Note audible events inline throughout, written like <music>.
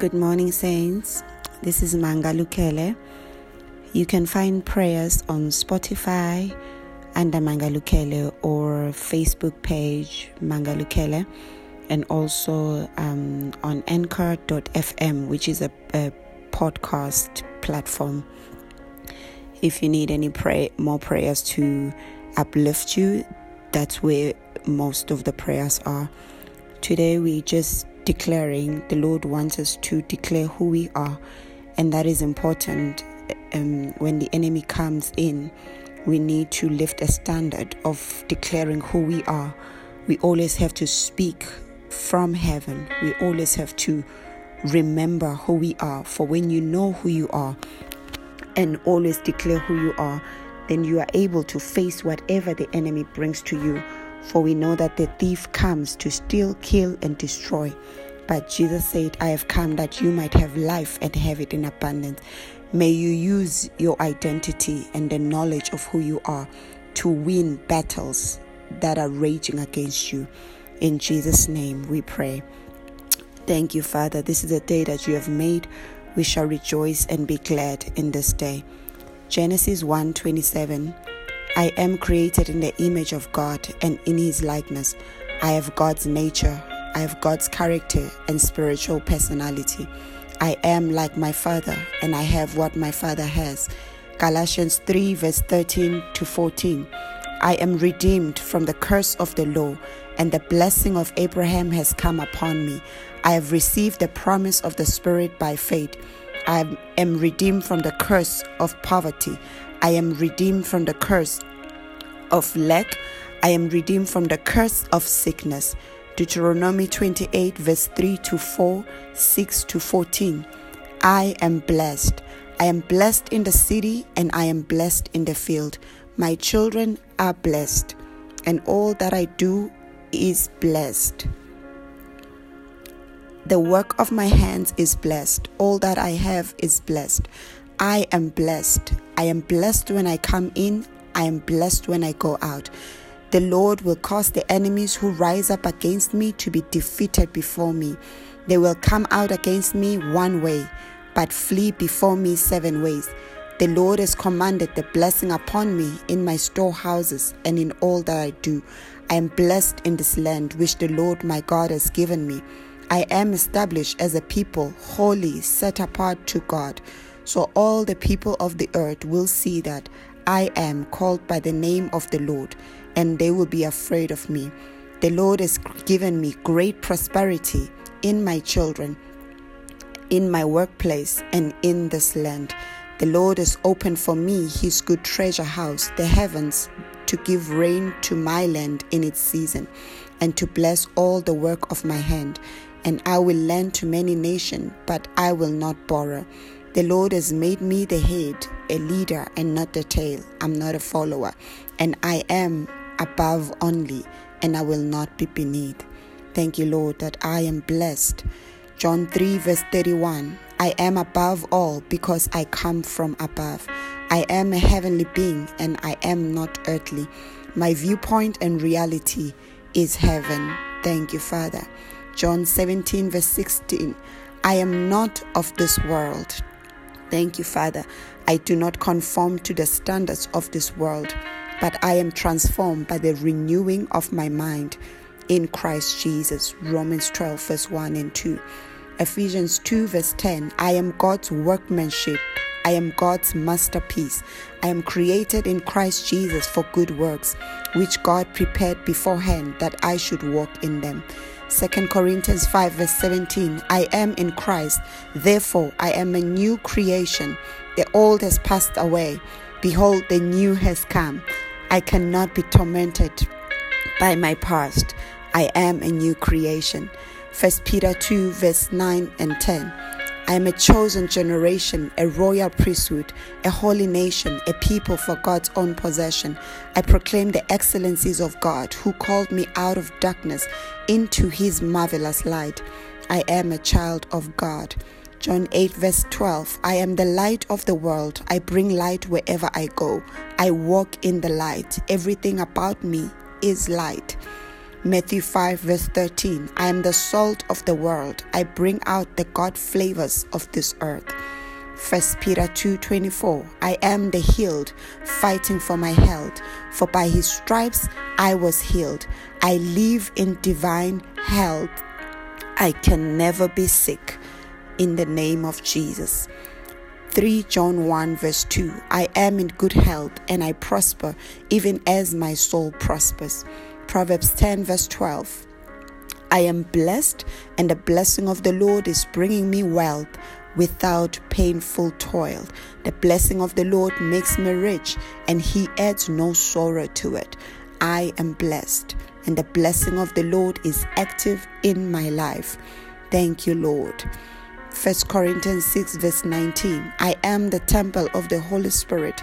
Good morning, Saints. This is Manga Lukele. You can find prayers on Spotify under Manga Lukele or Facebook page Manga Lukele, and also um, on Anchor.fm, which is a, a podcast platform. If you need any pray more prayers to uplift you, that's where most of the prayers are. Today we just declaring the Lord wants us to declare who we are, and that is important. Um, when the enemy comes in, we need to lift a standard of declaring who we are. We always have to speak from heaven. We always have to remember who we are. For when you know who you are and always declare who you are, then you are able to face whatever the enemy brings to you. For we know that the thief comes to steal, kill, and destroy. But Jesus said, I have come that you might have life and have it in abundance. May you use your identity and the knowledge of who you are to win battles that are raging against you. In Jesus' name we pray. Thank you, Father. This is the day that you have made. We shall rejoice and be glad in this day. Genesis 1:27 I am created in the image of God and in his likeness. I have God's nature. I have God's character and spiritual personality. I am like my Father and I have what my Father has. Galatians 3 verse 13 to 14. I am redeemed from the curse of the law, and the blessing of Abraham has come upon me. I have received the promise of the Spirit by faith. I am redeemed from the curse of poverty. I am redeemed from the curse of lack. I am redeemed from the curse of sickness. Deuteronomy 28, verse 3 to 4, 6 to 14. I am blessed. I am blessed in the city and I am blessed in the field. My children are blessed, and all that I do is blessed. The work of my hands is blessed. All that I have is blessed. I am blessed. I am blessed when I come in. I am blessed when I go out. The Lord will cause the enemies who rise up against me to be defeated before me. They will come out against me one way, but flee before me seven ways. The Lord has commanded the blessing upon me in my storehouses and in all that I do. I am blessed in this land which the Lord my God has given me. I am established as a people, holy, set apart to God. So all the people of the earth will see that I am called by the name of the Lord, and they will be afraid of me. The Lord has given me great prosperity in my children, in my workplace, and in this land. The Lord has opened for me his good treasure house, the heavens, to give rain to my land in its season, and to bless all the work of my hand. And I will lend to many nations, but I will not borrow. The Lord has made me the head, a leader, and not the tail. I'm not a follower, and I am above only, and I will not be beneath. Thank you, Lord, that I am blessed. John 3, verse 31 I am above all because I come from above. I am a heavenly being, and I am not earthly. My viewpoint and reality is heaven. Thank you, Father. John 17, verse 16 I am not of this world. Thank you, Father. I do not conform to the standards of this world, but I am transformed by the renewing of my mind in Christ Jesus. Romans 12, verse 1 and 2. Ephesians 2, verse 10. I am God's workmanship. I am God's masterpiece. I am created in Christ Jesus for good works, which God prepared beforehand that I should walk in them. 2 Corinthians 5, verse 17 I am in Christ, therefore I am a new creation. The old has passed away. Behold, the new has come. I cannot be tormented by my past. I am a new creation. 1 Peter 2, verse 9 and 10. I am a chosen generation, a royal priesthood, a holy nation, a people for God's own possession. I proclaim the excellencies of God who called me out of darkness into his marvelous light. I am a child of God. John 8, verse 12 I am the light of the world. I bring light wherever I go. I walk in the light. Everything about me is light. Matthew 5, verse 13 I am the salt of the world. I bring out the God flavors of this earth. 1 Peter 2:24 I am the healed fighting for my health. For by his stripes I was healed. I live in divine health. I can never be sick. In the name of Jesus. 3 John 1 verse 2 I am in good health and I prosper even as my soul prospers Proverbs 10 verse 12 I am blessed and the blessing of the Lord is bringing me wealth without painful toil. The blessing of the Lord makes me rich, and he adds no sorrow to it. I am blessed, and the blessing of the Lord is active in my life. Thank you, Lord. 1 Corinthians 6, verse 19 I am the temple of the Holy Spirit.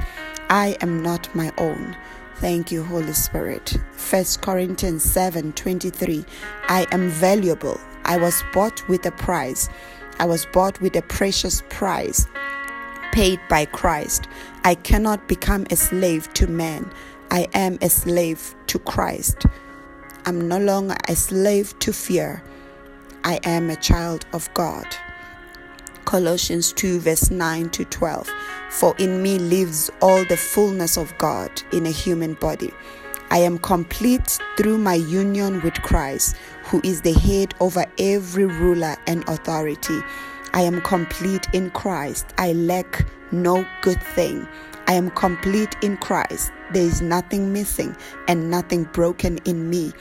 I am not my own. Thank you, Holy Spirit. 1 Corinthians 7 23 I am valuable. I was bought with a price. I was bought with a precious price paid by Christ. I cannot become a slave to man. I am a slave to Christ. I'm no longer a slave to fear. I am a child of God. Colossians 2, verse 9 to 12. For in me lives all the fullness of God in a human body. I am complete through my union with Christ, who is the head over every ruler and authority. I am complete in Christ. I lack no good thing. I am complete in Christ. There is nothing missing and nothing broken in me.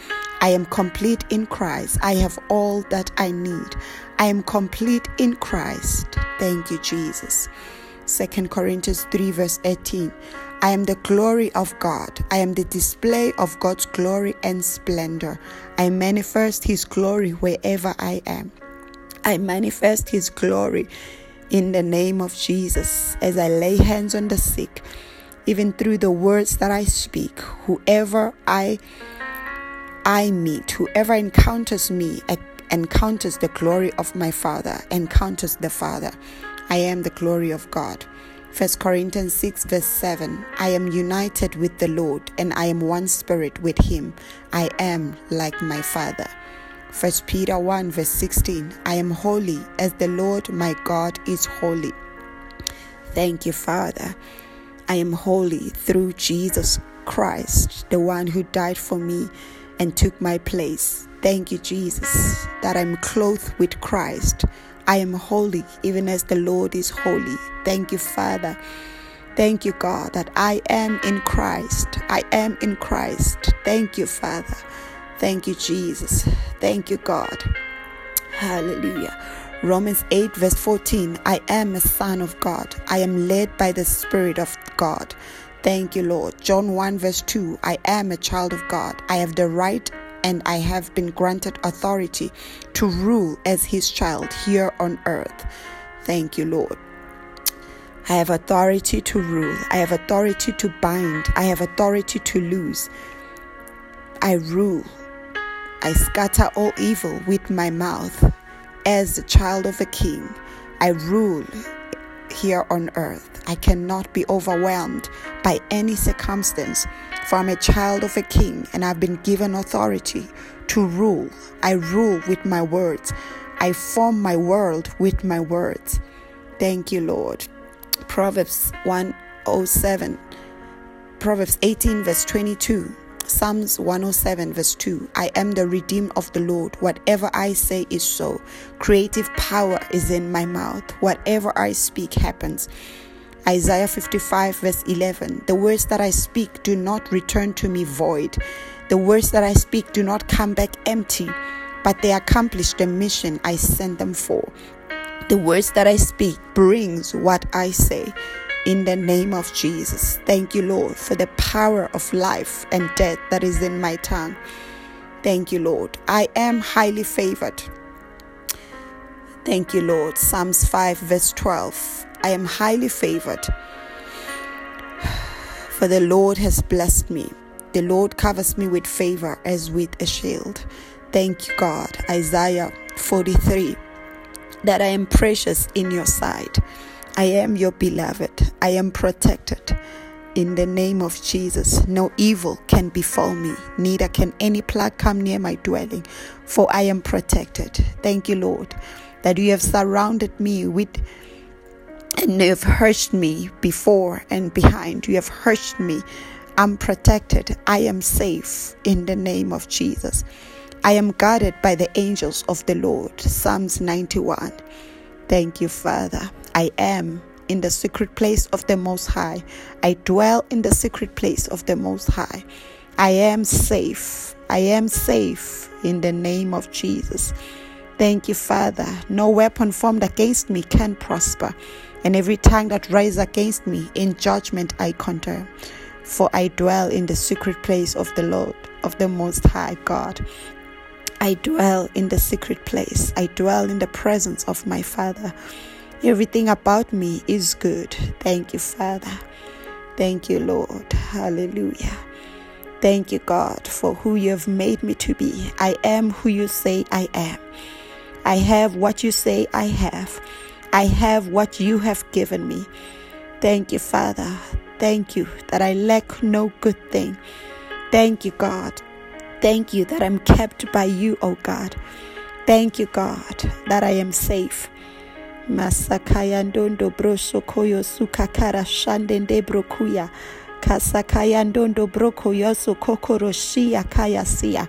I am complete in Christ. I have all that I need. I am complete in Christ. Thank you, Jesus. 2 Corinthians 3, verse 18. I am the glory of God. I am the display of God's glory and splendor. I manifest His glory wherever I am. I manifest His glory in the name of Jesus as I lay hands on the sick, even through the words that I speak. Whoever I I meet, whoever encounters me, encounters the glory of my Father, encounters the Father. I am the glory of God. 1 Corinthians 6, verse 7 I am united with the Lord, and I am one spirit with him. I am like my Father. 1 Peter 1, verse 16 I am holy as the Lord my God is holy. Thank you, Father. I am holy through Jesus Christ, the one who died for me and took my place. Thank you, Jesus, that I'm clothed with Christ. I am holy, even as the Lord is holy. Thank you, Father. Thank you, God, that I am in Christ. I am in Christ. Thank you, Father. Thank you, Jesus. Thank you, God. Hallelujah. Romans 8, verse 14 I am a son of God. I am led by the Spirit of God. Thank you, Lord. John 1, verse 2 I am a child of God. I have the right and I have been granted authority to rule as his child here on earth. Thank you, Lord. I have authority to rule. I have authority to bind. I have authority to lose. I rule. I scatter all evil with my mouth. As the child of a king, I rule here on earth. I cannot be overwhelmed by any circumstance for I'm a child of a king and I've been given authority to rule. I rule with my words. I form my world with my words. Thank you, Lord. Proverbs 107, Proverbs 18, verse 22. Psalms 107, verse 2 I am the redeemed of the Lord. Whatever I say is so. Creative power is in my mouth. Whatever I speak happens. Isaiah 55, verse 11 The words that I speak do not return to me void. The words that I speak do not come back empty, but they accomplish the mission I sent them for. The words that I speak brings what I say. In the name of Jesus. Thank you, Lord, for the power of life and death that is in my tongue. Thank you, Lord. I am highly favored. Thank you, Lord. Psalms 5, verse 12. I am highly favored, <sighs> for the Lord has blessed me. The Lord covers me with favor as with a shield. Thank you, God. Isaiah 43 that I am precious in your sight. I am your beloved. I am protected. In the name of Jesus, no evil can befall me, neither can any plague come near my dwelling, for I am protected. Thank you, Lord, that you have surrounded me with and you have hushed me before and behind. You have hushed me. I'm protected. I am safe in the name of Jesus. I am guarded by the angels of the Lord. Psalms 91. Thank you, Father. I am in the secret place of the Most High. I dwell in the secret place of the Most High. I am safe. I am safe in the name of Jesus. Thank you, Father. No weapon formed against me can prosper, and every tongue that rises against me in judgment I condemn. For I dwell in the secret place of the Lord, of the Most High God. I dwell in the secret place. I dwell in the presence of my Father. Everything about me is good. Thank you, Father. Thank you, Lord. Hallelujah. Thank you, God, for who you have made me to be. I am who you say I am. I have what you say I have. I have what you have given me. Thank you, Father. Thank you that I lack no good thing. Thank you, God. Thank you that I'm kept by you, O oh God. Thank you, God, that I am safe. Masakaya ndondo broso koyo sukakara shandende brokuya. Kasakaya ndondo broko kokoroshia kaya sia.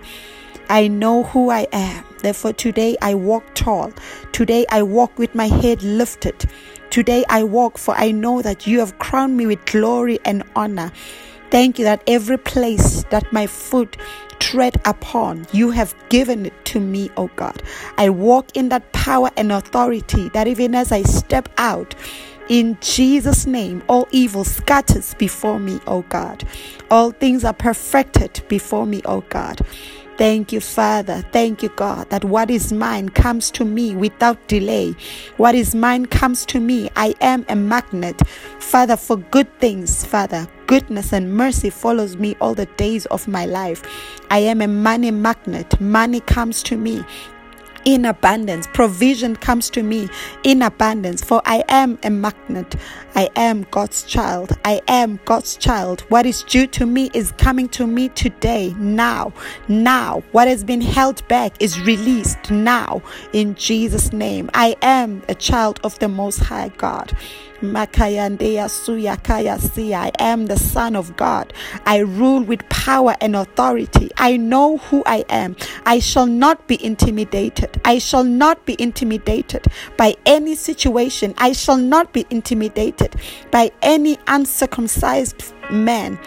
I know who I am. Therefore, today I walk tall. Today I walk with my head lifted. Today I walk, for I know that you have crowned me with glory and honor. Thank you that every place that my foot tread upon, you have given it to me, O God. I walk in that power and authority that even as I step out, in Jesus' name, all evil scatters before me, O God. All things are perfected before me, O God. Thank you, Father. Thank you, God, that what is mine comes to me without delay. What is mine comes to me. I am a magnet, Father, for good things, Father. Goodness and mercy follows me all the days of my life. I am a money magnet. Money comes to me in abundance. Provision comes to me in abundance, for I am a magnet. I am God's child. I am God's child. What is due to me is coming to me today, now, now. What has been held back is released now in Jesus' name. I am a child of the Most High God. Makayandeya Suyakaya Sia. I am the Son of God. I rule with power and authority. I know who I am. I shall not be intimidated. I shall not be intimidated by any situation. I shall not be intimidated by any uncircumcised man.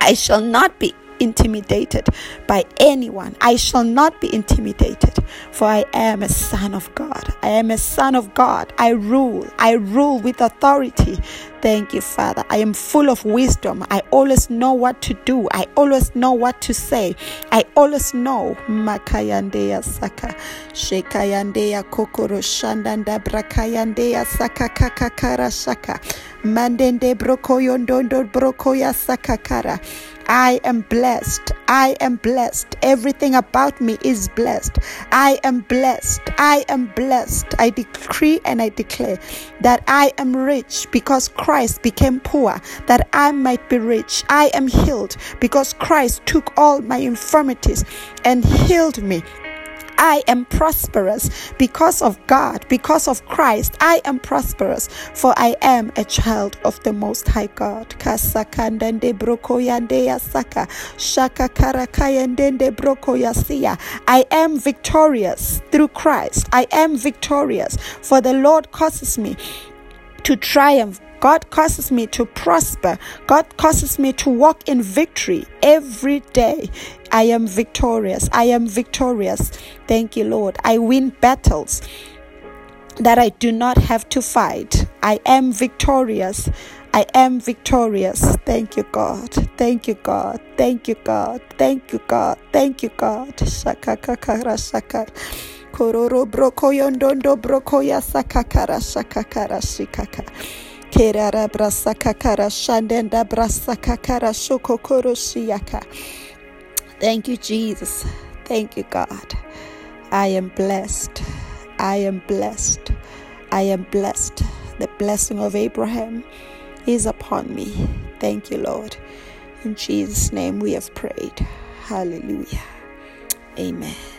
I shall not be intimidated by anyone. I shall not be intimidated, for I am a son of God. I am a son of God. I rule. I rule with authority. Thank you, Father. I am full of wisdom. I always know what to do. I always know what to say. I always know. Makayandeya saka. Shekayandeya kokoro shandanda brakayandeya saka kakakara shaka. Mandende brokoyondondo brokoya sakakara. I am blessed. I am blessed. Everything about me is blessed. I am blessed. I am blessed. I decree and I declare that I am rich because Christ became poor, that I might be rich. I am healed because Christ took all my infirmities and healed me. I am prosperous because of God, because of Christ. I am prosperous, for I am a child of the Most High God. I am victorious through Christ. I am victorious, for the Lord causes me to triumph God causes me to prosper. God causes me to walk in victory every day. I am victorious. I am victorious. Thank you, Lord. I win battles that I do not have to fight. I am victorious. I am victorious. Thank you, God. Thank you, God. Thank you, God. Thank you, God. Thank you, God. Shakakakara shakar. Kororo broko yondondo broko ya sakakara shakakara shikaka. Kerara brasakakara shandenda brasakakara shokokoro shiyaka. Thank you, Jesus. Thank you, God. I am blessed. I am blessed. I am blessed. The blessing of Abraham is upon me. Thank you, Lord. In Jesus' name we have prayed. Hallelujah. Amen.